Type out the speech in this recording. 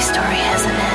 story, hasn't it?